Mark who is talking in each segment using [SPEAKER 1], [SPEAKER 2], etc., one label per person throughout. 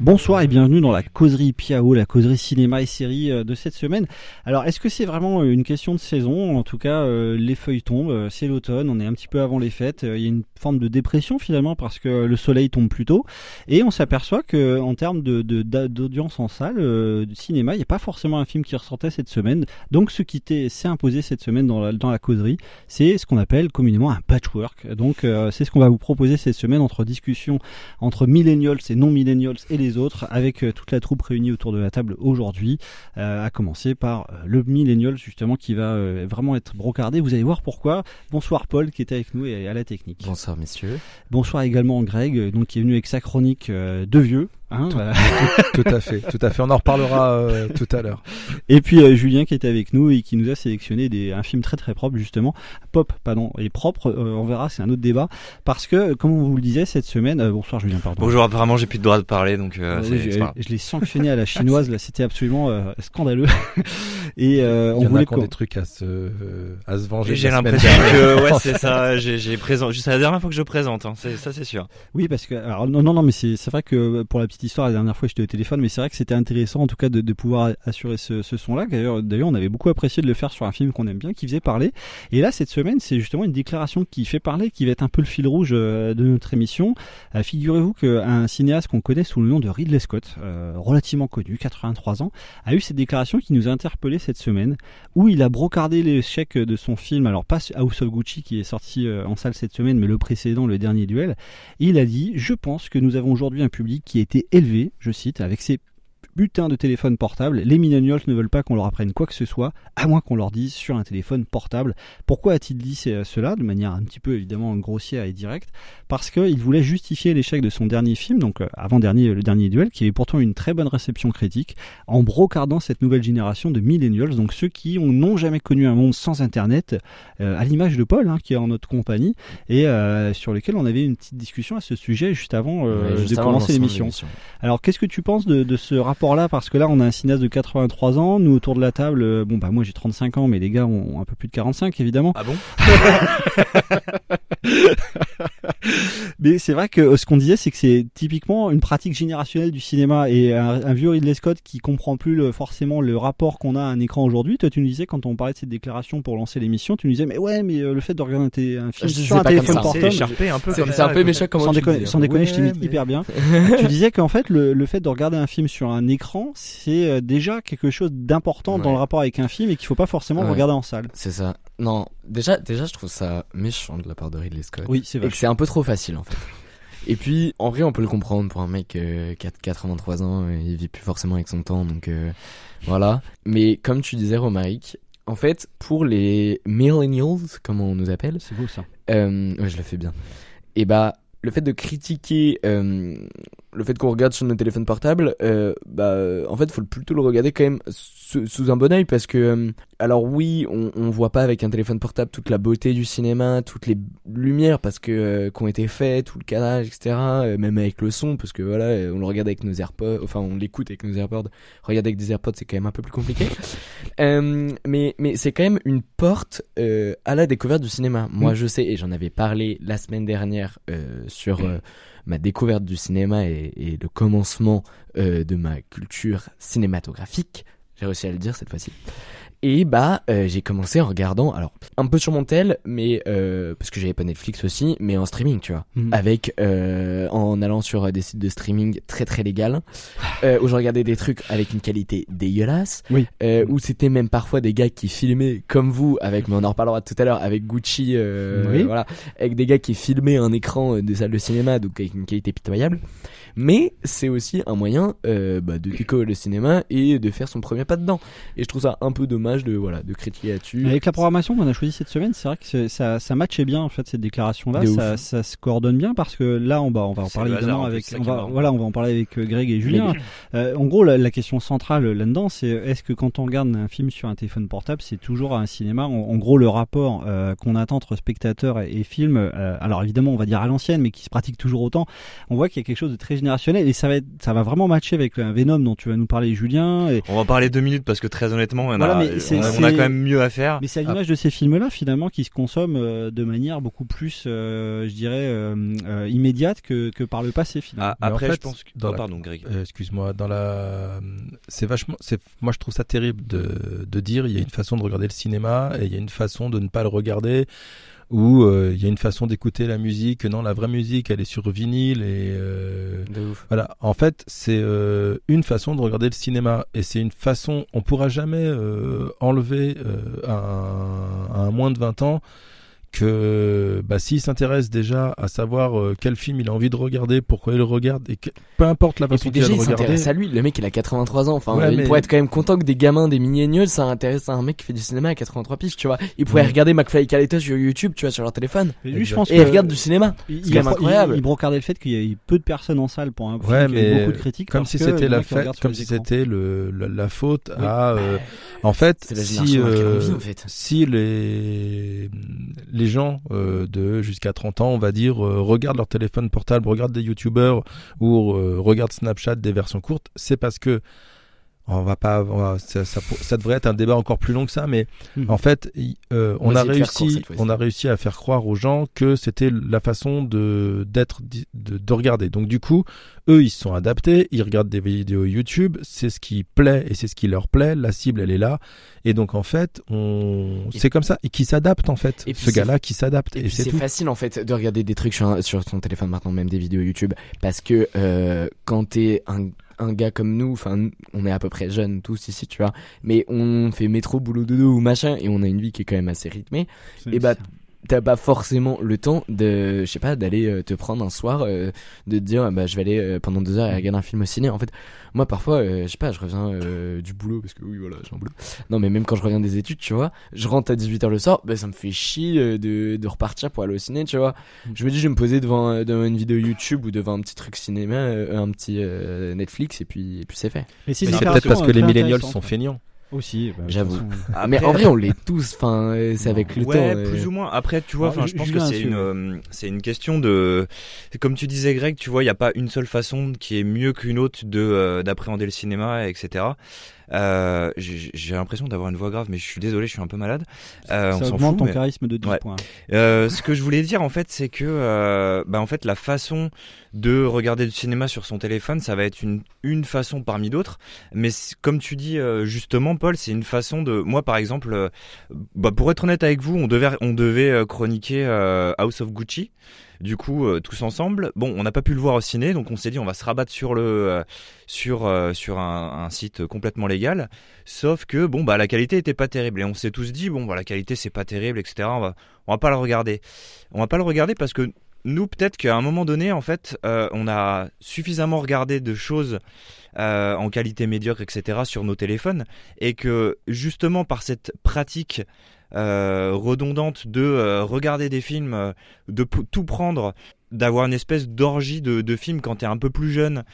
[SPEAKER 1] Bonsoir et bienvenue dans la causerie Piao, la causerie cinéma et série euh, de cette semaine. Alors, est-ce que c'est vraiment une question de saison? En tout cas, euh, les feuilles tombent, euh, c'est l'automne, on est un petit peu avant les fêtes. Il y a une forme de dépression finalement parce que le soleil tombe plus tôt et on s'aperçoit que en termes de, d'audience en salle, de cinéma, il n'y a pas forcément un film qui ressortait cette semaine. Donc, ce qui s'est imposé cette semaine dans la, dans la causerie, c'est ce qu'on appelle communément un patchwork. Donc, c'est ce qu'on va vous proposer cette semaine entre discussions entre millennials et non millennials et les autres, avec euh, toute la troupe réunie autour de la table aujourd'hui, euh, à commencer par euh, le millennial justement qui va vraiment être brocardé. Vous allez voir pourquoi. Bonsoir Paul qui était avec nous et à la technique.
[SPEAKER 2] Bonsoir messieurs.
[SPEAKER 1] Bonsoir également Greg, donc qui est venu avec sa chronique de vieux.
[SPEAKER 3] Hein, tout, à fait, tout à fait. On en reparlera euh, tout à l'heure.
[SPEAKER 1] Et puis euh, Julien qui était avec nous et qui nous a sélectionné des, un film très très propre justement, pop pardon et propre. Euh, on verra, c'est un autre débat parce que comme on vous le disait cette semaine. bonsoir Julien, pardon.
[SPEAKER 2] Bonjour. Apparemment j'ai plus de droit de parler donc.
[SPEAKER 1] je l'ai sanctionné à la chinoise là, c'était absolument scandaleux.
[SPEAKER 3] et on voulait des trucs à se à se venger.
[SPEAKER 2] J'ai l'impression que ouais c'est ça. J'ai présent. C'est la dernière fois que je présente. Hein. Ça c'est sûr.
[SPEAKER 1] Oui parce que alors non non non mais c'est vrai que pour la petite histoire la dernière fois j'étais au téléphone, mais c'est vrai que c'était intéressant en tout cas de, pouvoir assurer ce, son-là. D'ailleurs, on avait beaucoup apprécié de le faire sur un film qu'on aime bien, qui faisait parler. Et là, cette semaine, c'est justement une déclaration qui fait parler, qui va être un peu le fil rouge euh, de notre émission. Euh, figurez-vous qu'un cinéaste qu'on connaît sous le nom de Ridley Scott, euh, relativement connu, 83 ans, a eu cette déclaration qui nous a interpellé cette semaine, où il a brocardé l'échec de son film, alors pas House of Gucci qui est sorti en salle cette semaine, mais le précédent, le dernier duel. Il a dit, je pense que nous avons aujourd'hui un public qui a été élevé, je cite, avec ses putain de téléphone portable. Les millennials ne veulent pas qu'on leur apprenne quoi que ce soit, à moins qu'on leur dise sur un téléphone portable. Pourquoi a-t-il dit cela? De manière un petit peu évidemment grossière et directe Parce qu'il voulait justifier l'échec de son dernier film, donc euh, avant-dernier, le dernier duel, qui avait pourtant une très bonne réception critique, en brocardant cette nouvelle génération de millennials, donc ceux qui n'ont jamais connu un monde sans Internet, euh, à l'image de Paul, hein, qui est en notre compagnie, et euh, sur lequel on avait une petite discussion à ce sujet juste avant de commencer l'émission. Alors qu'est-ce que tu penses de, de ce rapport là parce que là on a un cinéaste de 83 ans, nous autour de la table, euh, bon bah moi j'ai 35 ans mais les gars ont un peu plus de 45 évidemment.
[SPEAKER 2] Ah bon?
[SPEAKER 1] Mais c'est vrai que ce qu'on disait c'est que c'est typiquement une pratique générationnelle du cinéma et un, vieux Ridley Scott qui comprend plus le, forcément le rapport qu'on a à un écran aujourd'hui. Toi tu nous disais quand on parlait de cette déclaration pour lancer l'émission, tu nous disais mais ouais mais euh, le fait de regarder un, film sur un téléphone portable,
[SPEAKER 2] c'est un peu
[SPEAKER 3] c'est un peu méchant comme
[SPEAKER 1] sans, déconner, sans déconner, je t'imite hyper bien. tu disais qu'en fait le, le fait de regarder un film sur un écran, c'est euh, déjà quelque chose d'important dans le rapport avec un film et qu'il faut pas forcément regarder en salle.
[SPEAKER 2] C'est ça. Non, déjà, déjà, je trouve ça méchant de la part de Ridley Scott.
[SPEAKER 1] Oui, c'est vrai.
[SPEAKER 2] Peu trop facile en fait. Et puis, en vrai, on peut le comprendre pour un mec euh, qui a 83 ans, euh, il vit plus forcément avec son temps, donc voilà. Mais comme tu disais, Romaric, en fait, pour les millennials, comme on nous appelle,
[SPEAKER 1] c'est beau ça.
[SPEAKER 2] ouais, je le fais bien. Et bah, le fait de critiquer le fait qu'on regarde sur nos téléphones portables, euh, bah, en fait, faut plutôt le regarder quand même sous, un bon oeil parce que, euh, alors oui, on, on voit pas avec un téléphone portable toute la beauté du cinéma, toutes les lumières parce que euh, qui ont été faites, tout le canage, etc. Euh, même avec le son, parce que voilà, on le regarde avec nos AirPods, enfin, on l'écoute avec nos AirPods. Regarder avec des AirPods, c'est quand même un peu plus compliqué. mais mais c'est quand même une porte à la découverte du cinéma. Moi, mm. je sais et j'en avais parlé la semaine dernière sur ma découverte du cinéma et, le commencement euh, de ma culture cinématographique. J'ai réussi à le dire cette fois-ci. Et bah euh, j'ai commencé en regardant, alors un peu sur mon tel, mais euh, parce que j'avais pas Netflix aussi, mais en streaming, tu vois, mhm. avec euh, en allant sur des sites de streaming très très légal, euh, où je regardais des trucs avec une qualité dégueulasse,
[SPEAKER 1] oui.
[SPEAKER 2] euh, où c'était même parfois des gars qui filmaient comme vous, avec, mais on en reparlera tout à l'heure, avec Gucci, oui. voilà, avec des gars qui filmaient un écran des salles de cinéma, donc avec une qualité pitoyable mais c'est aussi un moyen euh, bah, de découvrir le cinéma et de faire son premier pas dedans. Et je trouve ça un peu dommage de voilà de critiquer là-dessus.
[SPEAKER 1] Avec la programmation qu'on a choisie cette semaine, c'est vrai que ça, ça matchait bien en fait cette déclaration là, ça, ça, se coordonne bien parce que là on va on va en parler évidemment avec on va, voilà on va en parler avec euh, Greg et Julien. Euh, en gros la, question centrale là-dedans c'est est-ce que quand on regarde un film sur un téléphone portable c'est toujours un cinéma? En, gros le rapport euh, qu'on attend entre spectateur et, et film alors évidemment on va dire à l'ancienne mais qui se pratique toujours autant on voit qu'il y a quelque chose de très générationnel et ça va être, ça va vraiment matcher avec un Venom dont tu vas nous parler Julien. Et...
[SPEAKER 2] On va en parler deux minutes parce que très honnêtement, il y a,
[SPEAKER 4] on a quand même mieux à faire.
[SPEAKER 1] Mais c'est à l'image de ces films-là finalement qui se consomment euh, de manière beaucoup plus, euh, je dirais, euh, immédiate que, que par le passé finalement.
[SPEAKER 4] Ah, après, je pense que... oh, pardon, Greg.
[SPEAKER 3] Excuse-moi. Dans la, c'est vachement, c'est, moi je trouve ça terrible de, de dire il y a une façon de regarder le cinéma et il y a une façon de ne pas le regarder où euh, il y a une façon d'écouter la musique. Non, la vraie musique, elle est sur vinyle et euh, voilà. En fait, c'est euh, une façon de regarder le cinéma et c'est une façon. On pourra jamais enlever à un, à, un, moins de 20 ans que bah, s'il s'intéresse déjà à savoir euh, quel film il a envie de regarder, pourquoi il le regarde, et peu importe la façon qu'il
[SPEAKER 2] a de regarder. s'intéresse à lui, le mec il a 83 ans, enfin il pourrait être quand même content que des gamins, des milléniaux, ça intéresse un mec qui fait du cinéma à 83 piges, tu vois. Il pourrait regarder McFly et Carlito sur YouTube, tu vois, sur leur téléphone. Et, lui, je pense et il regarde du cinéma. C'est quand même incroyable.
[SPEAKER 1] Il, il brocardait le fait qu'il y ait peu de personnes en salle pour un film ouais, mais beaucoup de critiques.
[SPEAKER 3] Comme si c'était la fête, comme si c'était le, la, faute à, euh, en fait, si, euh, si les, les gens euh, de jusqu'à 30 ans, on va dire, euh, regardent leur téléphone portable, regardent des youtubeurs ou euh, regardent Snapchat des versions courtes, c'est parce que on va pas, ça, ça, devrait être un débat encore plus long que ça, mais hmm. en fait, euh, on, a réussi, on a réussi à faire croire aux gens que c'était la façon de d'être, de, de, regarder. Donc du coup, eux, ils se sont adaptés, ils regardent des vidéos YouTube, c'est ce qui plaît et c'est ce qui leur plaît. La cible, elle est là, et donc en fait, on, c'est comme ça, et qui s'adapte en fait. Et ce gars-là qui s'adapte.
[SPEAKER 2] Et, c'est facile en fait de regarder des trucs sur, sur son téléphone maintenant, même des vidéos YouTube, parce que euh, quand t'es un un gars comme nous, enfin, on est à peu près jeunes tous ici, tu vois, mais on fait métro, boulot, dodo ou machin, et on a une vie qui est quand même assez rythmée. Et bah, t'as pas forcément le temps de, je sais pas, d'aller euh, te prendre un soir, euh, de te dire, bah, je vais aller euh, pendant deux heures et regarder un film au ciné. En fait, moi, parfois, je sais pas, je reviens du boulot, parce que oui, voilà, j'ai un boulot. Non, mais même quand je reviens des études, tu vois, je rentre à 18h le soir, bah, ça me fait chier de, de repartir pour aller au ciné, tu vois. Mm. Je me dis, je vais me poser devant, devant une vidéo YouTube ou devant un petit truc cinéma, un petit Netflix, et puis, et puis c'est fait.
[SPEAKER 3] Mais c'est peut-être parce que les millénials sont feignants.
[SPEAKER 1] Aussi,
[SPEAKER 2] bah, j'avoue. Ah, mais en vrai, on l'est tous. Enfin, c'est avec le
[SPEAKER 4] temps.
[SPEAKER 2] Ouais,
[SPEAKER 4] plus ou moins. Après, tu vois, enfin, je pense que c'est une, euh, c'est une question de, comme tu disais, Greg, tu vois, il n'y a pas une seule façon qui est mieux qu'une autre de euh, d'appréhender le cinéma, etc. Euh, j'ai l'impression d'avoir une voix grave, mais je suis désolé, je suis un peu malade.
[SPEAKER 1] Euh, ça on augmente ton charisme de 10 points.
[SPEAKER 4] Euh, ce que je voulais dire en fait, c'est que euh, bah, en fait la façon de regarder du cinéma sur son téléphone, ça va être une une façon parmi d'autres. Mais comme tu dis justement, Paul, c'est une façon de. Moi, par exemple, bah, pour être honnête avec vous, on devait on devait chroniquer House of Gucci du coup euh, tous ensemble. Bon, on n'a pas pu le voir au ciné, donc on s'est dit on va se rabattre sur le euh, sur euh, un, site complètement légal. Sauf que bon bah la qualité était pas terrible et on s'est tous dit bon bah la qualité c'est pas terrible etc. On va va pas le regarder. On va pas le regarder parce que nous peut-être qu'à un moment donné en fait on a suffisamment regardé de choses en qualité médiocre etc sur nos téléphones et que justement par cette pratique redondante de euh, regarder des films, euh, de tout prendre, d'avoir une espèce d'orgie de, de films quand t'es un peu plus jeune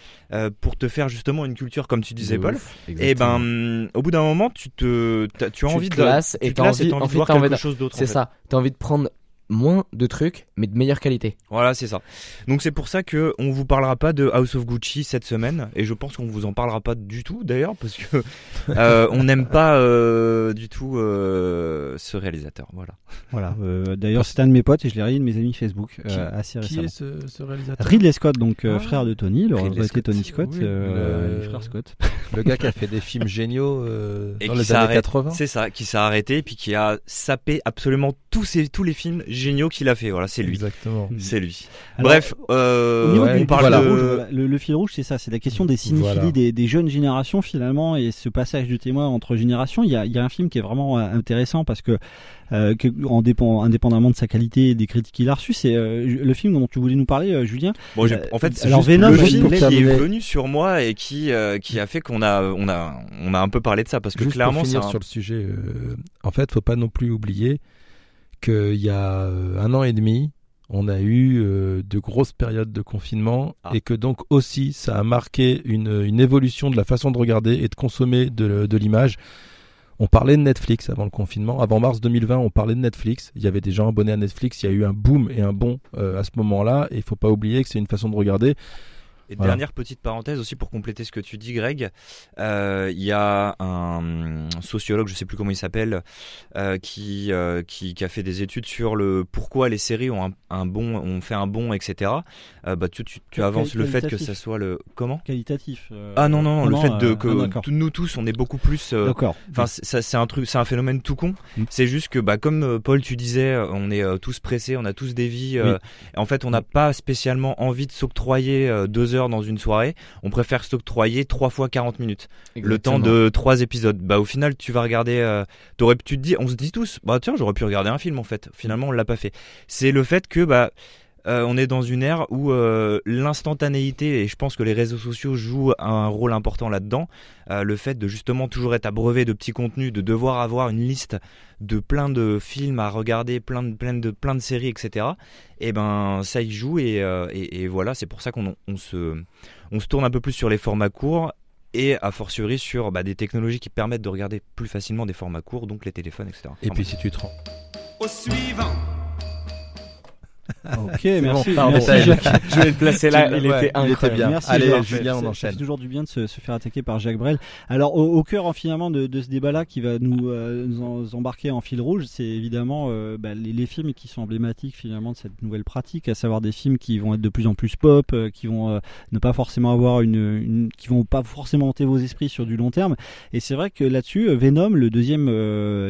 [SPEAKER 4] pour te faire justement une culture comme tu disais Paul. Et ben au bout d'un moment tu te tu as envie de
[SPEAKER 2] et tu envie, de voir quelque chose d'autre. C'est ça. T'as envie de prendre moins de trucs, mais de meilleure qualité.
[SPEAKER 4] Voilà, c'est ça. Donc c'est pour ça que on vous parlera pas de House of Gucci cette semaine, et je pense qu'on vous en parlera pas du tout d'ailleurs, parce que euh, on n'aime pas euh, du tout euh, ce réalisateur. Voilà.
[SPEAKER 1] Voilà. d'ailleurs, c'est un de mes potes et je l'ai réuni de mes amis Facebook
[SPEAKER 3] qui,
[SPEAKER 1] assez récemment.
[SPEAKER 3] Qui est ce, ce, réalisateur?
[SPEAKER 1] Ridley Scott, donc ah. frère de Tony, le regretté Tony Scott, le... frère Scott.
[SPEAKER 3] Le gars qui a fait des films géniaux dans les années 80.
[SPEAKER 4] C'est ça, qui s'est arrêté, puis qui a sapé absolument tous, ces, tous les films géniaux qu'il a fait. Voilà, c'est lui.
[SPEAKER 3] Exactement.
[SPEAKER 4] C'est lui. Bref, euh,
[SPEAKER 1] on parle de... le, fil rouge, c'est ça, c'est la question des cinéphilies des, des, jeunes générations finalement et ce passage de témoin entre générations. Il y a, il y a un film qui est vraiment euh, intéressant parce que, euh, que en dépend, indépendamment de sa qualité et des critiques qu'il a reçues, c'est euh, le film dont tu voulais nous parler, euh, Julien.
[SPEAKER 4] Bon, en fait, c'est le film qui est venu sur moi et qui qui a fait qu'on a on a on a un peu parlé de ça parce que clairement,
[SPEAKER 3] sur le sujet. en fait, faut pas non plus oublier qu'il y a euh, un an et demi, on a eu euh, de grosses périodes de confinement ah. et que donc aussi ça a marqué une, une, évolution de la façon de regarder et de consommer de, de l'image. On parlait de Netflix avant le confinement. Avant mars 2020, on parlait de Netflix. Il y avait des gens abonnés à Netflix. Il y a eu un boom et un bond euh, à ce moment-là. Et il faut pas oublier que c'est une façon de regarder
[SPEAKER 4] Et dernière petite parenthèse aussi pour compléter ce que tu dis, Greg. Euh, il y a un sociologue, je sais plus comment il s'appelle, euh, qui, euh, qui, qui a fait des études sur le pourquoi les séries ont un, bon, ont fait un bon, etc. bah tu, tu, tu avances le fait que ça soit le comment?
[SPEAKER 1] Qualitatif.
[SPEAKER 4] ah non non, non le fait de que ah, nous tous on est beaucoup plus. D'accord. Enfin c'est un truc, c'est un phénomène tout con. Mm. C'est juste que bah comme Paul tu disais, on est tous pressés, on a tous des vies. En fait on n'a pas spécialement envie de s'octroyer deux heures dans une soirée, on préfère s'octroyer 3 fois 40 minutes. Le temps de 3 épisodes. Bah au final, tu vas regarder euh, t'aurais tu te dis on se dit tous bah tiens, j'aurais pu regarder un film en fait. Finalement, on l'a pas fait. C'est le fait que bah euh, on est dans une ère où euh, l'instantanéité, et je pense que les réseaux sociaux jouent un rôle important là-dedans, euh, le fait de justement toujours être abreuvé de petits contenus, de devoir avoir une liste de plein de films à regarder, plein de, plein de, plein de séries, etc. Et eh ben ça y joue, et, et, voilà, c'est pour ça qu'on on se, on se tourne un peu plus sur les formats courts et a fortiori sur bah, des technologies qui permettent de regarder plus facilement des formats courts, donc les téléphones, etc.
[SPEAKER 3] Et puis si tu te rends.
[SPEAKER 4] Au suivant
[SPEAKER 1] Ok, merci.
[SPEAKER 2] Je vais le placer là. il, était incroyable.
[SPEAKER 3] bien.
[SPEAKER 1] Merci,
[SPEAKER 3] Allez, Julien, on enchaîne.
[SPEAKER 1] C'est toujours du bien de se, se, faire attaquer par Jacques Brel. Alors, au, cœur finalement de, de, ce débat-là qui va nous, euh, nous, embarquer en fil rouge, c'est évidemment euh, bah, les, les, films qui sont emblématiques finalement de cette nouvelle pratique, à savoir des films qui vont être de plus en plus pop, euh, qui vont ne pas forcément avoir une, une, qui vont pas forcément hanter vos esprits sur du long terme. Et c'est vrai que là-dessus, Venom, le deuxième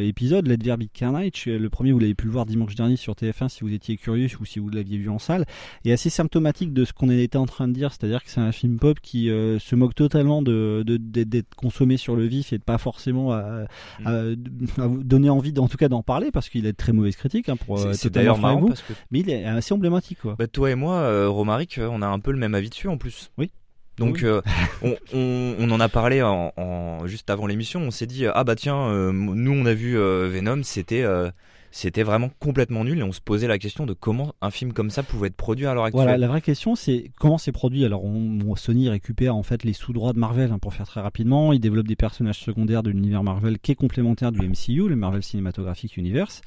[SPEAKER 1] épisode, Let There Be Carnage, le premier vous l'avez pu le voir dimanche dernier sur TF1 si vous étiez curieux ou si vous l'aviez vu en salle, est assez symptomatique de ce qu'on était en train de dire, c'est-à-dire que c'est un film pop qui euh, se moque totalement de, d'être consommé sur le vif et de pas forcément à, mm. donner envie, en tout cas d'en parler, parce qu'il a de très mauvaise critique. Hein, pour,
[SPEAKER 4] c'est, d'ailleurs marrant parce que...
[SPEAKER 1] mais il est assez emblématique. Quoi.
[SPEAKER 4] Bah, toi et moi, euh, Romaric, on a un peu le même avis dessus en plus.
[SPEAKER 1] Oui.
[SPEAKER 4] Donc euh, on, on, en a parlé en, juste avant l'émission. On s'est dit ah bah tiens, nous on a vu Venom, c'était c'était vraiment complètement nul et on se posait la question de comment un film comme ça pouvait être produit à l'heure actuelle.
[SPEAKER 1] Voilà, la vraie question c'est comment c'est produit. Alors on, Sony récupère en fait les sous-droits de Marvel hein, pour faire très rapidement. Il développe des personnages secondaires de l'univers Marvel qui est complémentaire du MCU, le Marvel Cinematographic Universe.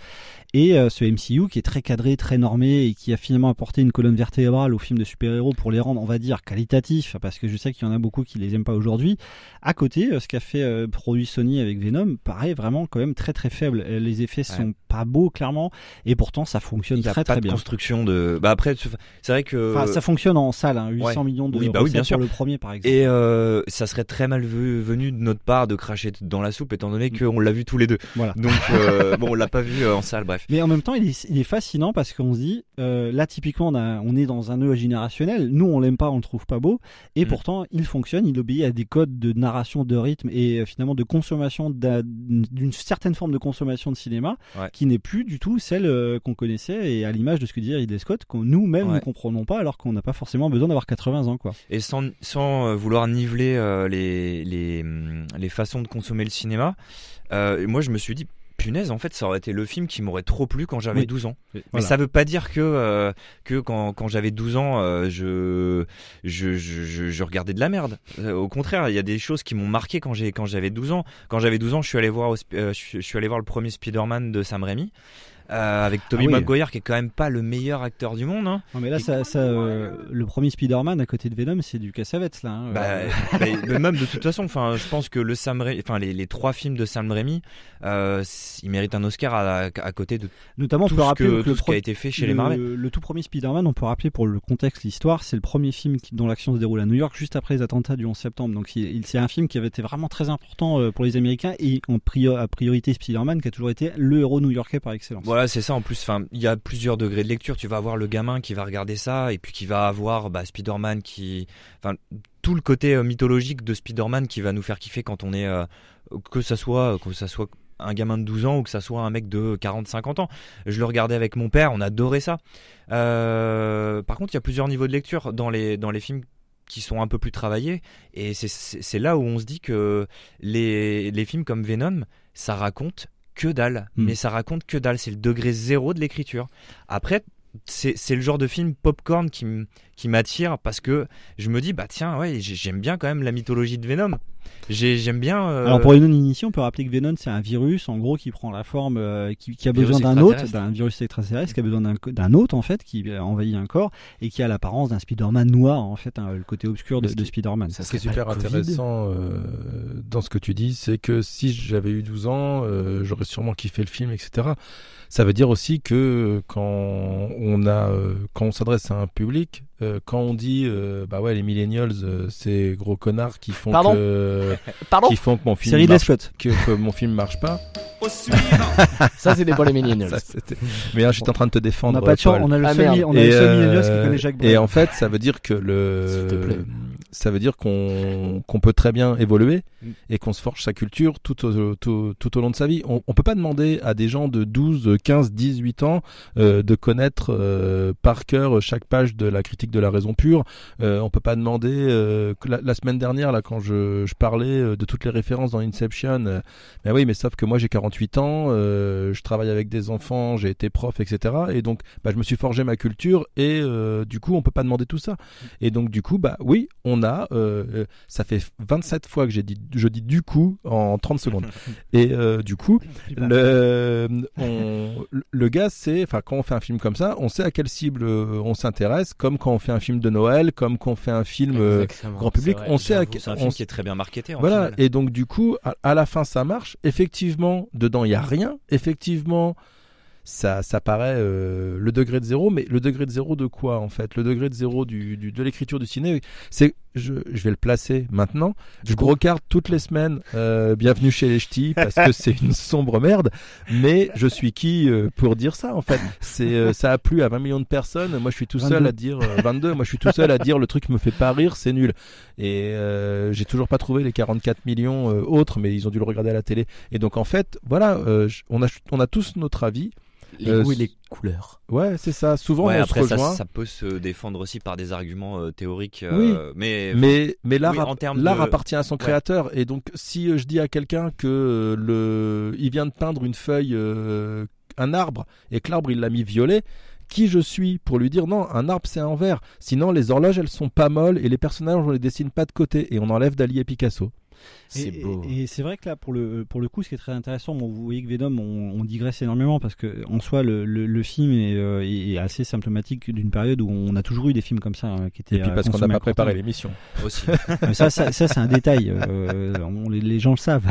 [SPEAKER 1] Et euh, ce MCU qui est très cadré, très normé et qui a finalement apporté une colonne vertébrale aux films de super-héros pour les rendre, on va dire, qualitatifs, parce que je sais qu'il y en a beaucoup qui les aiment pas aujourd'hui. À côté, euh, ce qu'a fait euh, produit Sony avec Venom paraît vraiment quand même très très faible. Les effets sont pas beaux clairement, et pourtant ça fonctionne très très bien.
[SPEAKER 4] Construction de, bah après c'est vrai que
[SPEAKER 1] enfin, ça fonctionne en salle, 800 hein, millions de oui, bah oui, bien sûr. pour le premier par exemple.
[SPEAKER 4] Et ça serait très mal venu de notre part de cracher dans la soupe étant donné mm. qu'on l'a vu tous les deux. Voilà. Donc bon, on l'a pas vu en salle, bref.
[SPEAKER 1] Mais en même temps, il est, fascinant parce qu'on se dit, euh, là typiquement, on, est dans un nœud générationnel. Nous, on l'aime pas, on le trouve pas beau, et mm. pourtant, il fonctionne. Il obéit à des codes de narration, de rythme et euh, finalement de consommation d'une certaine forme de consommation de cinéma qui n'est plus du tout celle euh, qu'on connaissait et à l'image de ce que disait Ridley Scott, que nous-mêmes ne comprenons pas alors qu'on n'a pas forcément besoin d'avoir 80 ans, quoi.
[SPEAKER 4] Et sans, sans vouloir niveler les, les, les façons de consommer le cinéma, moi je me suis dit punaise, en fait, ça aurait été le film qui m'aurait trop plu quand j'avais 12 ans. Mais ça veut pas dire que, euh, que quand, quand j'avais 12 ans, euh, je, je, je, je, regardais de la merde. Euh, au contraire, il y a des choses qui m'ont marqué quand j'ai quand j'avais 12 ans. Quand j'avais 12 ans, je suis allé voir, je suis allé voir le premier Spider-Man de Sam Raimi. Euh, avec Tommy ah Maguire qui est quand même pas le meilleur acteur du monde. Hein.
[SPEAKER 1] Non mais là, ça, ça euh, le premier Spider-Man à côté de Venom, c'est du Cassavetes là. Hein.
[SPEAKER 4] Bah, bah, même de toute façon, enfin, je pense que le Sam enfin les, les, trois films de Sam Raimi, euh, ils méritent un Oscar à, à côté de
[SPEAKER 1] notamment
[SPEAKER 4] tout,
[SPEAKER 1] peut rappeler
[SPEAKER 4] que, tout ce qui a été fait chez
[SPEAKER 1] les
[SPEAKER 4] Marvel.
[SPEAKER 1] Le, tout premier Spider-Man, on peut rappeler pour le contexte, l'histoire, c'est le premier film qui, dont l'action se déroule à New York juste après les attentats du 11 septembre. Donc c'est un film qui avait été vraiment très important euh, pour les Américains et en priori, à priorité Spider-Man qui a toujours été le héros new-yorkais par excellence.
[SPEAKER 4] Voilà, c'est ça en plus. Enfin, il y a plusieurs degrés de lecture. Tu vas avoir le gamin qui va regarder ça et puis qui va avoir bah, Spider-Man qui, enfin, tout le côté euh, mythologique de Spider-Man qui va nous faire kiffer quand on est, euh, que ça soit, que ça soit un gamin de 12 ans ou que ça soit un mec de 40-50 ans. Je le regardais avec mon père, on adorait ça. Euh, par contre, il y a plusieurs niveaux de lecture dans les, dans les films qui sont un peu plus travaillés. Et c'est là où on se dit que les, les films comme Venom, ça raconte que dalle. Hmm. Mais ça raconte que dalle. C'est le degré zéro de l'écriture. Après, c'est le genre de film popcorn qui, qui m'attire parce que je me dis bah tiens ouais j'aime bien quand même la mythologie de Venom. J'aime bien. Euh,
[SPEAKER 1] Alors pour une non-initiation, on peut rappeler que Venom c'est un virus en gros qui prend la forme, euh, qui, qui, a besoin d'un autre, d'un virus extraterrestre, qui a besoin d'un autre en fait, qui envahit un corps et qui a l'apparence d'un Spider-Man noir en fait, hein, le côté obscur de, de Spider-Man.
[SPEAKER 3] Ce qui est super intéressant euh, dans ce que tu dis, c'est que si j'avais eu 12 ans, j'aurais sûrement kiffé le film, etc. Ça veut dire aussi que quand on a, quand on s'adresse à un public, euh, quand on dit euh, bah ouais les millennials euh, c'est gros connards qui font que qui font que mon film marche, que, que, mon film marche pas.
[SPEAKER 2] Ça c'était pour les millennials.
[SPEAKER 3] Mais là j'étais en train de te défendre
[SPEAKER 1] on a pas de chance on a le ah, seul, on a le seul millennials qui connaît Jacques
[SPEAKER 3] et en fait ça veut dire que le ça veut dire qu'on qu'on peut très bien évoluer et qu'on se forge sa culture tout au, tout, tout au long de sa vie. On, on peut pas demander à des gens de 12, 15, 18 ans euh, de connaître euh, par cœur chaque page de la critique de la raison pure. Euh, on peut pas demander euh, la, la, semaine dernière là quand je, je parlais euh, de toutes les références dans Inception. Euh, mais oui, mais sauf que moi j'ai 48 ans, je travaille avec des enfants, j'ai été prof, etc. Et donc bah, je me suis forgé ma culture et du coup on peut pas demander tout ça. Et donc du coup bah oui on a, ça fait 27 fois que j'ai dit, je dis du coup en 30 secondes. Et du coup, le, le gars, c'est, enfin, quand on fait un film comme ça, on sait à quelle cible on s'intéresse, comme quand on fait un film de Noël, comme quand on fait un film grand public, on sait à
[SPEAKER 4] C'est un film qui est très bien marketé.
[SPEAKER 3] voilà. Et donc, du coup, à, la fin, ça marche. Effectivement, dedans, il y a rien. Effectivement, ça, ça paraît euh, le degré de zéro, mais le degré de zéro de quoi en fait? Le degré de zéro du, du de l'écriture du ciné, c'est, je, je, vais le placer maintenant. je regarde toutes les semaines euh, Bienvenue chez les Ch'tis parce que c'est une sombre merde, mais je suis qui euh, pour dire ça en fait? C'est ça a plu à 20 millions de personnes. Moi, je suis tout seul à dire 22. Moi, je suis tout seul à dire le truc me fait pas rire, c'est nul. Et j'ai toujours pas trouvé les 44 millions autres, mais ils ont dû le regarder à la télé. Et donc en fait, voilà, on a on a tous notre avis
[SPEAKER 2] les euh, goûts et les couleurs.
[SPEAKER 3] Ouais, c'est ça. Souvent, on
[SPEAKER 4] après,
[SPEAKER 3] se
[SPEAKER 4] rejoint. Ça, ça, peut se défendre aussi par des arguments euh, théoriques.
[SPEAKER 3] Euh, mais mais mais l'art l'art appartient à son créateur. Et donc, si je dis à quelqu'un que le il vient de peindre une feuille, un arbre, et que l'arbre il l'a mis violet, qui je suis pour lui dire non, un arbre c'est un vert. Sinon, les horloges elles sont pas molles et les personnages on les dessine pas de côté et on enlève Dali et Picasso.
[SPEAKER 1] C'est beau. Et, c'est vrai que là, pour le, pour le coup, ce qui est très intéressant, bon, vous voyez que Venom, on, digresse énormément parce que en soi, le, le, film euh, est, assez symptomatique d'une période où on a toujours eu des films comme ça hein, qui étaient.
[SPEAKER 3] Et puis parce qu'on n'a pas préparé l'émission
[SPEAKER 4] aussi.
[SPEAKER 1] ça, ça, ça c'est un détail. Euh, les, gens le savent.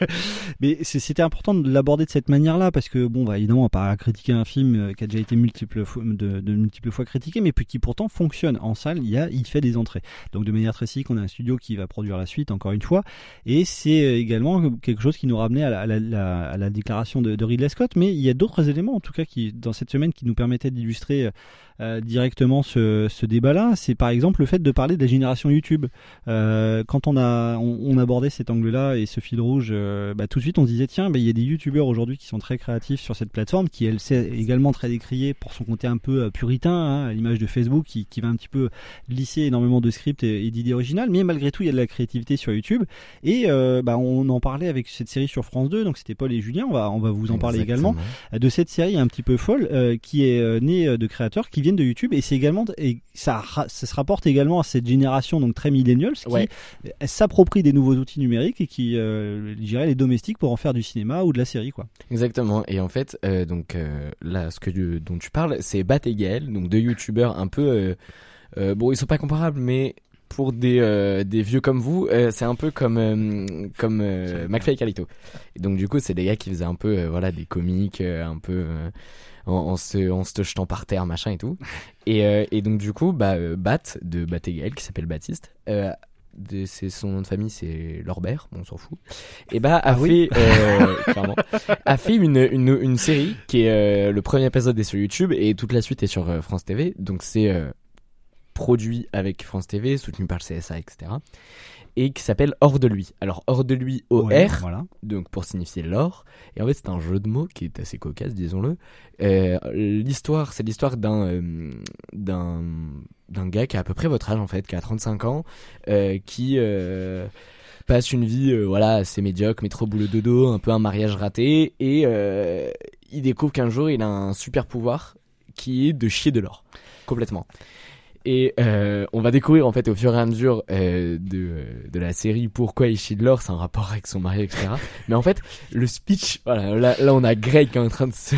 [SPEAKER 1] Mais c'était important de l'aborder de cette manière-là parce que bon, bah, évidemment, on va pas critiquer un film euh, qui a déjà été multiples fois, de, de, multiples fois critiqué, mais qui pourtant fonctionne en salle. Il y a, il fait des entrées. Donc de manière très cynique, on a un studio qui va produire la suite. Encore une fois, et c'est euh, également quelque chose qui nous ramenait à la, déclaration de, Ridley Scott. Mais il y a d'autres éléments, en tout cas, dans cette semaine, qui nous permettaient d'illustrer euh, directement ce, ce débat-là, c'est par exemple le fait de parler de la génération YouTube. Euh, quand on a on, abordait cet angle-là et ce fil rouge, euh, bah, tout de suite on se disait tiens, bah, il y a des YouTubeurs aujourd'hui qui sont très créatifs sur cette plateforme, qui elle s'est également très décriée pour son côté un peu puritain, hein, à l'image de Facebook, qui, qui va un petit peu lisser énormément de scripts et, d'idées originales, mais malgré tout il y a de la créativité sur YouTube. Et bah, on en parlait avec cette série sur France 2, donc c'était Paul et Julien, on va on va vous en parler également. De cette série un petit peu folle qui est née de créateurs qui viennent de YouTube et c'est également et ça, ça se rapporte également à cette génération donc très millennials qui s'approprie des nouveaux outils numériques et qui euh, les domestiques pour en faire du cinéma ou de la série quoi.
[SPEAKER 2] Exactement et en fait euh, donc euh, là ce que dont tu parles c'est Bat et Gaël donc deux youtubeurs un peu euh, bon ils sont pas comparables mais pour des, des vieux comme vous, c'est un peu comme comme McFly et Calito. Et donc du coup, c'est des gars qui faisaient un peu voilà des comiques, un peu en, se, en se jetant par terre, machin et tout. Et, euh, et donc, du coup, bah, euh, Bat, de Batégaël, qui s'appelle Baptiste, euh, c'est son nom de famille c'est Lorbert bon, on s'en fout et bah a ah fait euh, clairement a fait une, une, une série qui est le premier épisode est sur YouTube et toute la suite est sur France TV donc c'est produit avec France TV soutenu par le CSA etc et qui s'appelle Hors de lui. Alors Hors de lui OR, voilà. donc pour signifier l'or. Et en fait c'est un jeu de mots qui est assez cocasse, disons-le. Euh, l'histoire, c'est l'histoire d'un euh, d'un d'un gars qui a à peu près votre âge en fait, qui a 35 ans, euh, qui passe une vie voilà assez médiocre, métro boulot dodo, un peu un mariage raté, et il découvre qu'un jour il a un super pouvoir qui est de chier de l'or complètement. Et euh, on va découvrir en fait au fur et à mesure euh, de, de la série pourquoi Ishii de l'or, c'est un rapport avec son mari, etc. mais en fait, le speech, voilà, là, là on a Greg qui est en train de se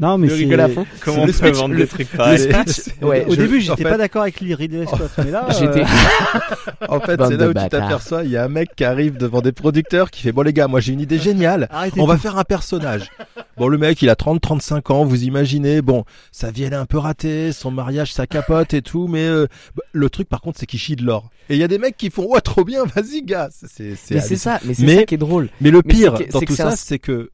[SPEAKER 1] non, mais
[SPEAKER 2] rigoler à fond.
[SPEAKER 4] Comment le on peut vendre des trucs pareils
[SPEAKER 1] ouais, Au début, j'étais pas d'accord avec Ridley Scott, mais là,
[SPEAKER 2] j'étais.
[SPEAKER 3] Euh, en fait, c'est là où tu t'aperçois, il y a un mec qui arrive devant des producteurs qui fait bon les gars, moi j'ai une idée géniale. on va faire un personnage. Bon, le mec, il a 30, 35 ans, vous imaginez, bon, sa vie elle est un peu ratée, son mariage ça capote et tout, mais euh, bah, le truc par contre c'est qu'il chie de l'or. Et il y a des mecs qui font ouais trop bien, vas-y gars.
[SPEAKER 2] C'est mais c'est ça, mais c'est ça qui est drôle.
[SPEAKER 3] Mais le pire dans tout ça, c'est que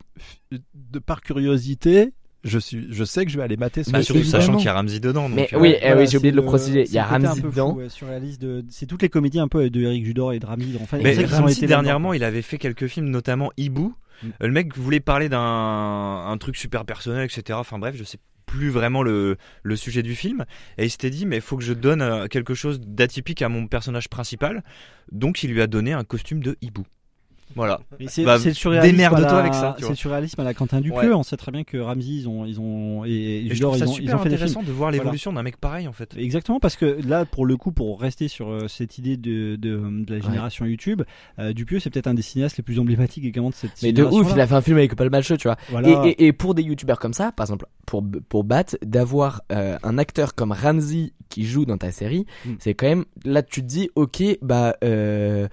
[SPEAKER 3] de par curiosité, je suis, je sais que je vais aller mater.
[SPEAKER 4] Ce bah, surtout sachant qu'il y a Ramsey dedans.
[SPEAKER 2] mais euh, oui, eh oui, j'ai oublié de le préciser. Il y a Ramsey dedans.
[SPEAKER 1] sur la liste de, c'est toutes les comédies un peu de Eric Judor et de Ramsey.
[SPEAKER 4] En fait, mais Ramsey dernièrement, il avait fait quelques films, notamment Hibou. Mm. Le mec voulait parler d'un un truc super personnel, etc. Enfin bref, je sais plus vraiment le, sujet du film. Et il s'était dit, mais il faut que je donne euh, quelque chose d'atypique à mon personnage principal. Donc il lui a donné un costume de hibou. Voilà.
[SPEAKER 1] C'est bah, Démerde-toi avec ça. C'est surréalisme à la Quentin Dupieux. On sait très bien que Ramsey, ils ont, ils ont, et,
[SPEAKER 4] et je trouve ça super intéressant de voir l'évolution d'un mec pareil en fait.
[SPEAKER 1] Exactement, parce que là, pour le coup, pour rester sur euh, cette idée de, de, de la génération YouTube, euh, Dupieux, c'est peut-être un des cinéastes les plus emblématiques également de cette
[SPEAKER 2] Mais de ouf, il a fait un film avec Paul Show, tu vois. Et, et, et, pour des YouTubeurs comme ça, par exemple, pour, pour Bat, d'avoir euh, un acteur comme Ramsey qui joue dans ta série, hmm. c'est quand même, là, tu te dis, ok, bah, euh,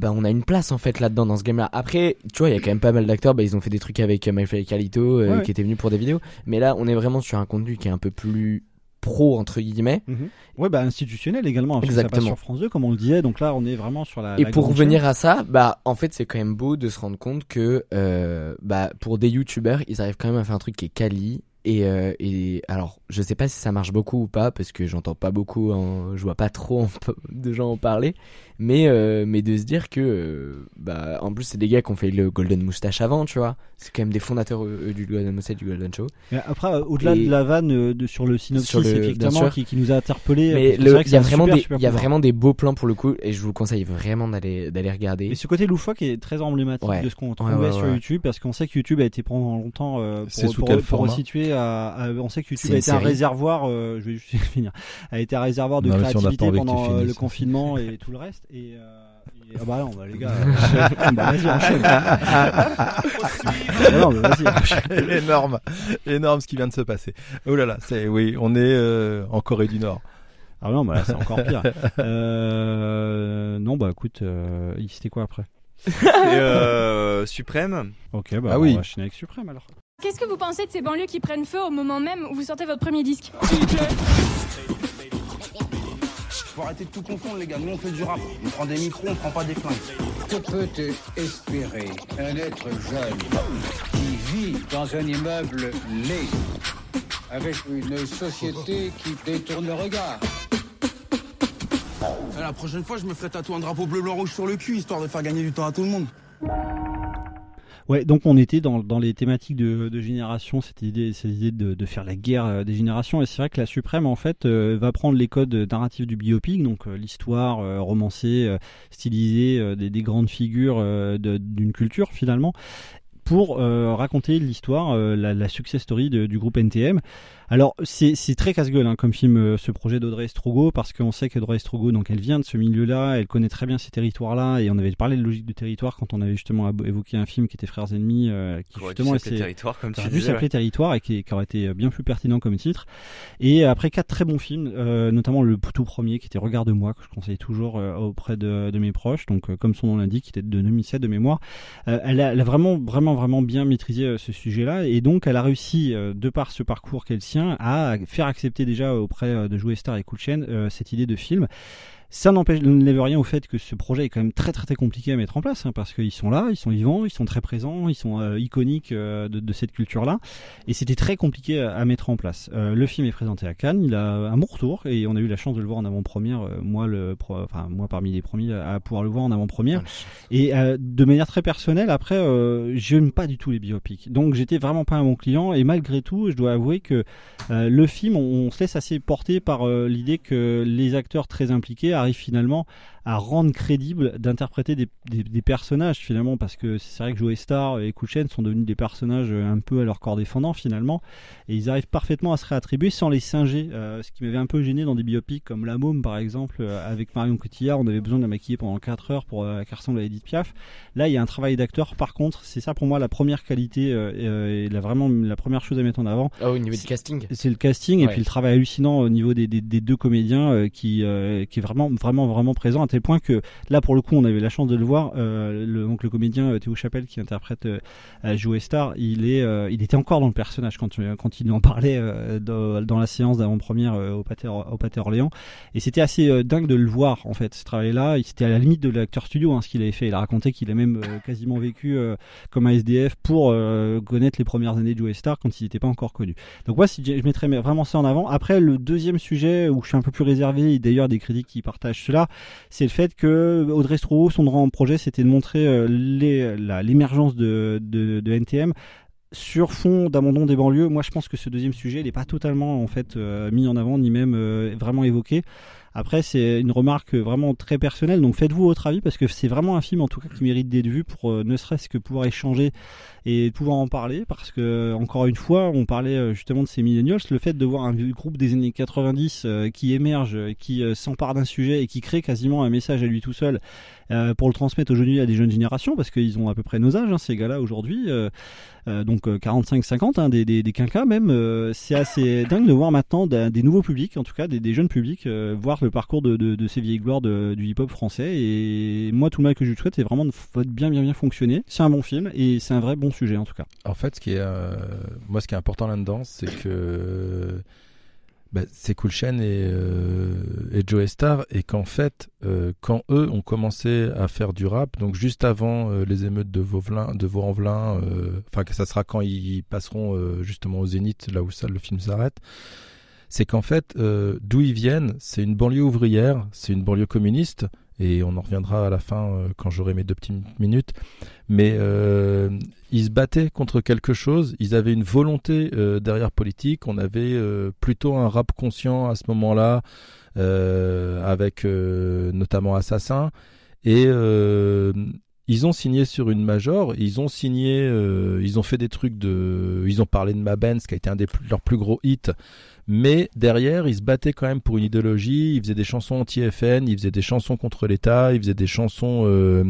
[SPEAKER 2] bah on a une place en fait là-dedans dans ce game-là. Après, tu vois, il y a quand même pas mal d'acteurs. Bah ils ont fait des trucs avec euh, et Calito euh, qui étaient venus pour des vidéos. Mais là, on est vraiment sur un contenu qui est un peu plus pro entre guillemets.
[SPEAKER 1] Mhm. Ouais, bah institutionnel également. Exactement. sur France 2 comme on le disait. Donc là, on est vraiment sur la.
[SPEAKER 2] Et pour revenir à ça, bah en fait, c'est quand même beau de se rendre compte que euh, bah pour des youtubeurs, ils arrivent quand même à faire un truc qui est quali. Et, euh, et alors, je sais pas si ça marche beaucoup ou pas parce que j'entends pas beaucoup, je vois pas trop de gens en parler mais euh, mais de se dire que euh, bah en plus c'est des gars qui ont fait le Golden Moustache avant tu vois. C'est quand même des fondateurs euh, du Golden Moustache du Golden Show.
[SPEAKER 1] Mais après au-delà de la vanne de, sur le synopsis effectivement qui, qui, nous a interpellé
[SPEAKER 2] mais il y a vraiment des il y a vraiment des beaux plans pour le coup et je vous conseille vraiment d'aller d'aller regarder.
[SPEAKER 1] Et ce côté loufoque est très emblématique de ce qu'on trouvait sur YouTube parce qu'on sait que YouTube a été pendant longtemps pour, pour, pour, pour resituer à, on sait que YouTube a été un réservoir je vais juste finir. A été un réservoir de créativité pendant le confinement et tout le reste et, euh, ah bah non, bah les gars, euh, bah vas-y enchaîne.
[SPEAKER 3] non, vas-y enchaîne. énorme, énorme ce qui vient de se passer. Oh là là, c'est oui, on est euh, en Corée du Nord.
[SPEAKER 1] Ah non, bah là c'est encore pire. Euh, non, bah écoute, euh, c'était quoi après?
[SPEAKER 4] Euh, Suprême.
[SPEAKER 1] Ok, bah ah oui. on va avec Suprême alors.
[SPEAKER 5] Qu'est-ce que vous pensez de ces banlieues qui prennent feu au moment même où vous sortez votre premier disque?
[SPEAKER 6] Faut arrêter de tout confondre, les gars. Nous, on fait du rap. On prend des micros, on prend pas des flingues.
[SPEAKER 7] Que peut espérer? Un être jeune qui vit dans un immeuble laid, avec une société qui détourne le regard
[SPEAKER 6] La prochaine fois, je me ferai tatouer un drapeau bleu, blanc, rouge sur le cul, histoire de faire gagner du temps à tout le monde.
[SPEAKER 1] Ouais, donc on était dans, les thématiques de, de génération, cette idée, cette de, faire la guerre euh, des générations. Et c'est vrai que la Suprême, en fait, euh, va prendre les codes narratifs du biopic, donc euh, l'histoire romancée, stylisée des, des, grandes figures d'une culture finalement, pour raconter l'histoire, la, success story du groupe NTM. Alors c'est très casse-gueule hein, comme film euh, ce projet d'Audrey Estrogo parce qu'on sait qu'Audrey Estrogo donc elle vient de ce milieu-là, elle connaît très bien ces territoires-là et on avait parlé de logique de territoire quand on avait justement évoqué un film qui était Frères ennemis
[SPEAKER 4] euh, qui justement était territoire comme tu
[SPEAKER 1] disais, s'appeler territoire et qui, qui, aurait été bien plus pertinent comme titre. Et après quatre très bons films, euh, notamment le tout premier qui était Regarde-moi que je conseille toujours euh, auprès de, de, mes proches, donc comme son nom l'indique, qui était de 2007 de mémoire. Elle a, elle, a, vraiment vraiment vraiment bien maîtrisé ce sujet-là et donc elle a réussi de par ce parcours qu'elle à faire accepter déjà auprès euh, de Jouer Star et Cool euh, cette idée de film. Ça n'empêche, ne lève rien au fait que ce projet est quand même très très très compliqué à mettre en place hein, parce qu'ils sont là, ils sont vivants, ils sont très présents, ils sont euh, iconiques euh, de, de, cette culture-là et c'était très compliqué à, mettre en place. Euh, le film est présenté à Cannes, il a un bon retour et on a eu la chance de le voir en avant-première, moi le, enfin moi parmi les premiers à pouvoir le voir en avant-première et de manière très personnelle. Après, je n'aime pas du tout les biopics, donc j'étais vraiment pas un bon client et malgré tout, je dois avouer que le film, on, on, se laisse assez porter par l'idée que les acteurs très impliqués finalement à rendre crédible d'interpréter des, des, personnages finalement parce que c'est vrai que Joe Star et Kouchen sont devenus des personnages un peu à leur corps défendant finalement et ils arrivent parfaitement à se réattribuer sans les singer. Euh, ce qui m'avait un peu gêné dans des biopics comme La Môme par exemple euh, avec Marion Cotillard on avait besoin de la maquiller pendant 4 heures pour euh, qu'elle ressemble à Edith Piaf. Là il y a un travail d'acteur par contre c'est ça pour moi la première qualité et la, vraiment la première chose à mettre en avant.
[SPEAKER 2] Ah, au niveau du casting.
[SPEAKER 1] c'est le casting et puis le travail hallucinant au niveau des deux comédiens qui, qui est vraiment vraiment vraiment présent. à point que là pour le coup on avait la chance de le voir le, donc le comédien Théo Chapelle qui interprète Joe Star il est il était encore dans le personnage quand, quand il en parlait dans, la séance d'avant-première au Pâté, au Pâté Orléans. Et c'était assez euh, dingue de le voir, en fait, ce travail-là. C'était à la limite de l'acteur studio, hein, ce qu'il avait fait. Il a raconté qu'il a même euh, quasiment vécu euh, comme un SDF pour connaître les premières années de Joe Star quand il n'était pas encore connu. Donc moi, si je mettrais vraiment ça en avant. Après, le deuxième sujet où je suis un peu plus réservé, d'ailleurs des critiques qui partagent cela, c'est le fait que Audrey son grand projet, c'était de montrer l'émergence de, de, NTM sur fond d'abandon des banlieues, moi je pense que ce deuxième sujet n'est pas totalement en fait euh, mis en avant ni même euh, vraiment évoqué. Après, c'est une remarque vraiment très personnelle, donc faites-vous votre avis parce que c'est vraiment un film en tout cas qui mérite d'être vu pour euh, ne serait-ce que pouvoir échanger et pouvoir en parler parce que encore une fois, on parlait justement de ces millennials, le fait de voir un groupe des années 90 qui émerge, qui s'empare d'un sujet et qui crée quasiment un message à lui tout seul euh, pour le transmettre aujourd'hui à des jeunes générations, parce qu'ils ont à peu près nos âges, hein, ces gars-là aujourd'hui, euh, euh, donc 45-50, hein, des, des, quinquas même. c'est assez dingue de voir maintenant des nouveaux publics, en tout cas des, jeunes publics, voir le parcours de, de, de ces vieilles gloires du hip-hop français. Et moi, tout le mal que je lui souhaite, c'est vraiment de bien, bien, bien fonctionner. C'est un bon film et c'est un vrai bon sujet, en tout cas.
[SPEAKER 3] En fait, ce qui est, moi, ce qui est important là-dedans, c'est que bah, c'est Cool Chain et, euh, et Joe Star et qu'en fait euh, quand eux ont commencé à faire du rap donc juste avant euh, les émeutes de Vauvelin de Vaux-en-Velin euh, enfin que ça sera quand ils passeront euh, justement au Zénith là où ça le film s'arrête c'est qu'en fait d'où ils viennent c'est une banlieue ouvrière c'est une banlieue communiste et on en reviendra à la fin euh, quand j'aurai mes deux petites minutes. Mais euh, ils se battaient contre quelque chose, ils avaient une volonté euh, derrière politique, on avait plutôt un rap conscient à ce moment-là, avec notamment Assassin, et ils ont signé sur une major, ils ont signé, ils ont fait des trucs de, ils ont parlé de Mabens qui a été un des leurs plus gros hits mais derrière, ils se battaient quand même pour une idéologie. Ils faisaient des chansons anti-FN, ils faisaient des chansons contre l'État, ils faisaient des chansons euh,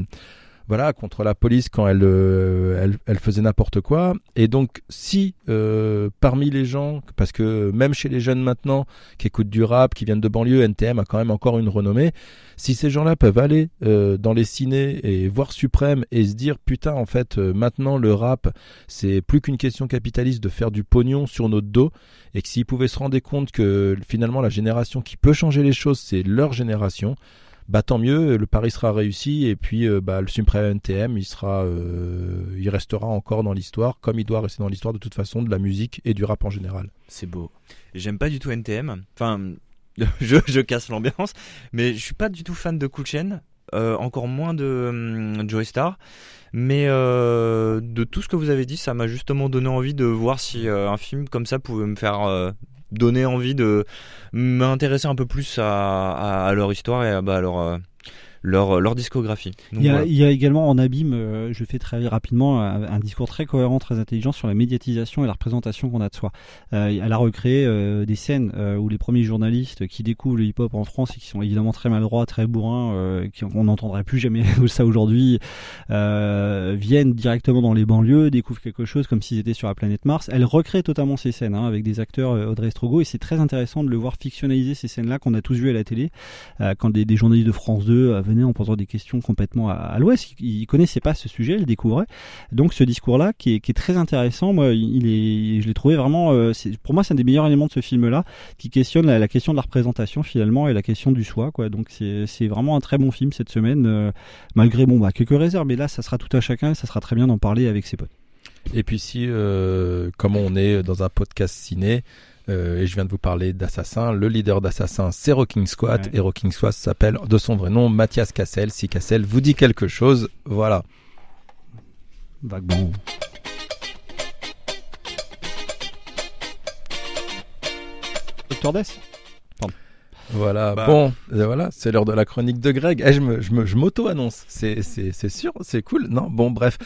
[SPEAKER 3] voilà, contre la police quand elle, euh, elle, elle, faisait n'importe quoi. Et donc, si euh, parmi les gens, parce que même chez les jeunes maintenant qui écoutent du rap, qui viennent de banlieue, NTM a quand même encore une renommée. Si ces gens-là peuvent aller euh, dans les cinés et voir Suprême et se dire putain, en fait, maintenant le rap, c'est plus qu'une question capitaliste de faire du pognon sur notre dos, et que s'ils pouvaient se rendre compte que finalement la génération qui peut changer les choses, c'est leur génération bah tant mieux, le pari sera réussi et puis euh, bah, le Supreme NTM, il sera, euh, il restera encore dans l'histoire comme il doit rester dans l'histoire de toute façon de la musique et du rap en général.
[SPEAKER 4] C'est beau. J'aime pas du tout NTM. Enfin, je, je casse l'ambiance, mais je suis pas du tout fan de Cool Chain, euh, encore moins de hum, Joey Star. Mais de tout ce que vous avez dit, ça m'a justement donné envie de voir si un film comme ça pouvait me faire donner envie de m'intéresser un peu plus à, à, leur histoire et à, bah, leur, euh, leur, leur discographie.
[SPEAKER 1] il, y a, il, y a, également en abîme, euh, je fais très rapidement, un, discours très cohérent, très intelligent sur la médiatisation et la représentation qu'on a de soi. Euh, elle a recréé euh, des scènes euh, où les premiers journalistes qui découvrent le hip-hop en France et qui sont évidemment très maladroits, très bourrins, euh, qui on n'entendrait plus jamais ça aujourd'hui, viennent directement dans les banlieues, découvrent quelque chose comme s'ils étaient sur la planète Mars. Elle recrée totalement ces scènes hein, avec des acteurs Audrey Strogo et c'est très intéressant de le voir fictionnaliser ces scènes-là qu'on a tous vues à la télé quand des, des journalistes de France 2 en posant des questions complètement à, l'ouest. Il, connaissait pas ce sujet, il découvrait. Donc ce discours-là, qui est, très intéressant, moi, il est, je l'ai trouvé vraiment. Euh, pour moi, c'est un des meilleurs éléments de ce film-là, qui questionne la, question de la représentation finalement et la question du soi. Quoi. Donc c'est vraiment un très bon film cette semaine, euh, malgré bon bah quelques réserves. Mais là, ça sera tout à chacun, ça sera très bien d'en parler avec ses potes.
[SPEAKER 3] Et puis si, euh, comme on est dans un podcast ciné, et je viens de vous parler d'Assassin. Le leader d'Assassin, c'est Rocking Squat. Et Rocking Squat s'appelle de son vrai nom Mathias Cassel. Si Cassel vous dit quelque chose, voilà.
[SPEAKER 1] Vaguement. Docteur Death? Pardon.
[SPEAKER 3] Voilà, bah. bon, voilà, c'est l'heure de la chronique de Greg. Eh, je me, je me, je m'auto-annonce, c'est, c'est, c'est sûr, c'est cool. Non, bon, bref.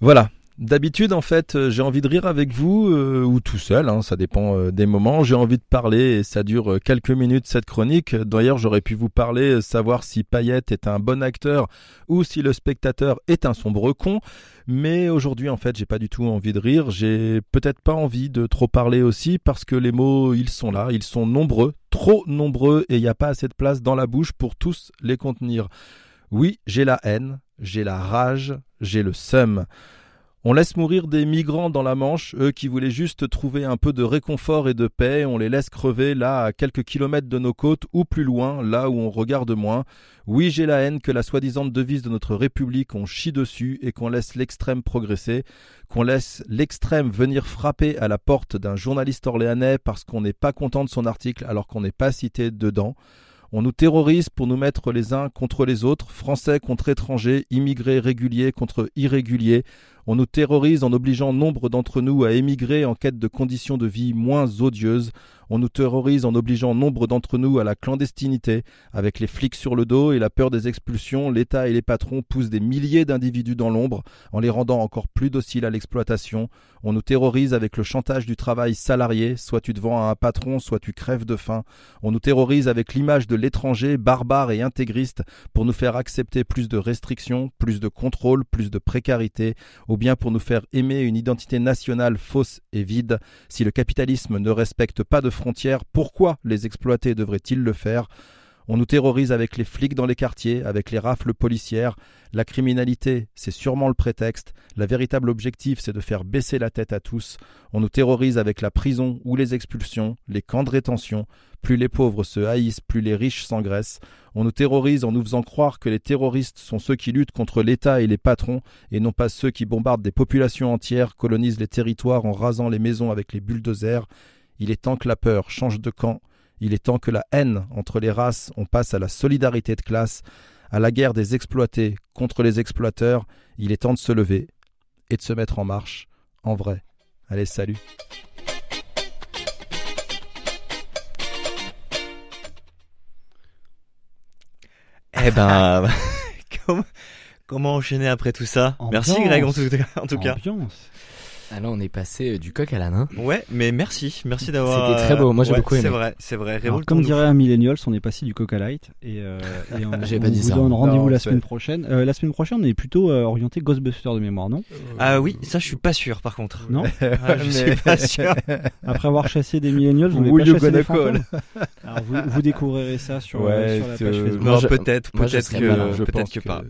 [SPEAKER 3] Voilà, D'habitude, en fait, euh, j'ai envie de rire avec vous euh, ou tout seul, hein, ça dépend euh, des moments. J'ai envie de parler et ça dure quelques minutes cette chronique. D'ailleurs, j'aurais pu vous parler, savoir si Payette est un bon acteur ou si le spectateur est un sombre con. Mais aujourd'hui, en fait, j'ai pas du tout envie de rire. J'ai peut-être pas envie de trop parler aussi parce que les mots, ils sont là, ils sont nombreux, trop nombreux et il n'y a pas assez de place dans la bouche pour tous les contenir. Oui, j'ai la haine, j'ai la rage, j'ai le seum. On laisse mourir des migrants dans la Manche, eux qui voulaient juste trouver un peu de réconfort et de paix, on les laisse crever là à quelques kilomètres de nos côtes ou plus loin, là où on regarde moins. Oui, j'ai la haine que la soi-disant devise de notre République on chie dessus et qu'on laisse l'extrême progresser, qu'on laisse l'extrême venir frapper à la porte d'un journaliste orléanais parce qu'on n'est pas content de son article alors qu'on n'est pas cité dedans. On nous terrorise pour nous mettre les uns contre les autres, français contre étrangers, immigrés réguliers contre irréguliers. On nous terrorise en obligeant nombre d'entre nous à émigrer en quête de conditions de vie moins odieuses. On nous terrorise en obligeant nombre d'entre nous à la clandestinité. Avec les flics sur le dos et la peur des expulsions, l'État et les patrons poussent des milliers d'individus dans l'ombre en les rendant encore plus dociles à l'exploitation. On nous terrorise avec le chantage du travail salarié, soit tu te vends à un patron, soit tu crèves de faim. On nous terrorise avec l'image de l'étranger barbare et intégriste pour nous faire accepter plus de restrictions, plus de contrôle, plus de précarité, ou bien pour nous faire aimer une identité nationale fausse et vide. Si le capitalisme ne respecte pas de frontières, pourquoi les exploiter? Devraient-ils le faire? On nous terrorise avec les flics dans les quartiers, avec les rafles policières. La criminalité, c'est sûrement le prétexte. La véritable objectif, c'est de faire baisser la tête à tous. On nous terrorise avec la prison ou les expulsions, les camps de rétention. Plus les pauvres se haïssent, plus les riches s'engraissent. On nous terrorise en nous faisant croire que les terroristes sont ceux qui luttent contre l'État et les patrons, et non pas ceux qui bombardent des populations entières, colonisent les territoires en rasant les maisons avec les bulldozers. Il est temps que la peur change de camp il est temps que la haine entre les races, on passe à la solidarité de classe, à la guerre des exploités contre les exploiteurs. Il est temps de se lever et de se mettre en marche, en vrai. Allez, salut.
[SPEAKER 4] Eh ben, comment, enchaîner après tout ça? Merci Greg en tout, en tout cas.
[SPEAKER 2] Ah on est passé euh, du coq à l'âne.
[SPEAKER 4] Ouais, mais merci, merci d'avoir.
[SPEAKER 2] C'était très beau, moi j'ai beaucoup aimé.
[SPEAKER 4] C'est vrai, c'est vrai.
[SPEAKER 1] comme dirait un millennial, on est passé du coq à light et, euh, et on, pas dit ça. donne rendez-vous la semaine prochaine. Euh, la semaine prochaine, on est plutôt euh, orienté Ghostbuster de mémoire, non?
[SPEAKER 4] Ah oui, ça je suis pas sûr par contre.
[SPEAKER 1] Non,
[SPEAKER 4] ah, je suis pas sûr.
[SPEAKER 1] Après avoir chassé des millennials, vous n'avez pas chassé des fantômes? Alors vous, vous, découvrirez ça sur, ouais, sur la page Facebook.
[SPEAKER 4] Non, peut-être, peut-être que, peut-être que pas.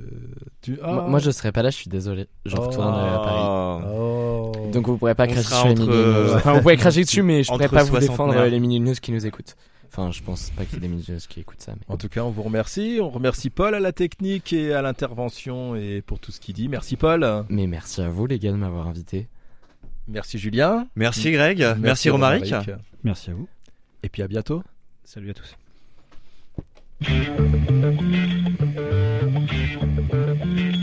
[SPEAKER 2] Moi, je serais pas là, je suis désolé. Je retourne à Paris. Oh. Donc vous pourrez pas cracher sur les euh, Enfin, vous pouvez cracher dessus, mais je pourrais pas vous défendre les mini news qui nous écoutent. Enfin, je pense pas qu'il y ait des mini news qui écoutent ça.
[SPEAKER 3] En tout cas, on vous remercie. On remercie Paul à la technique et à l'intervention et pour tout ce qu'il dit. Merci Paul.
[SPEAKER 2] Mais merci à vous les gars de m'avoir invité.
[SPEAKER 3] Merci Julien.
[SPEAKER 4] Merci Greg. Merci, merci Romaric.
[SPEAKER 1] Merci à vous.
[SPEAKER 3] Et puis à bientôt.
[SPEAKER 1] Salut à tous. Thank you.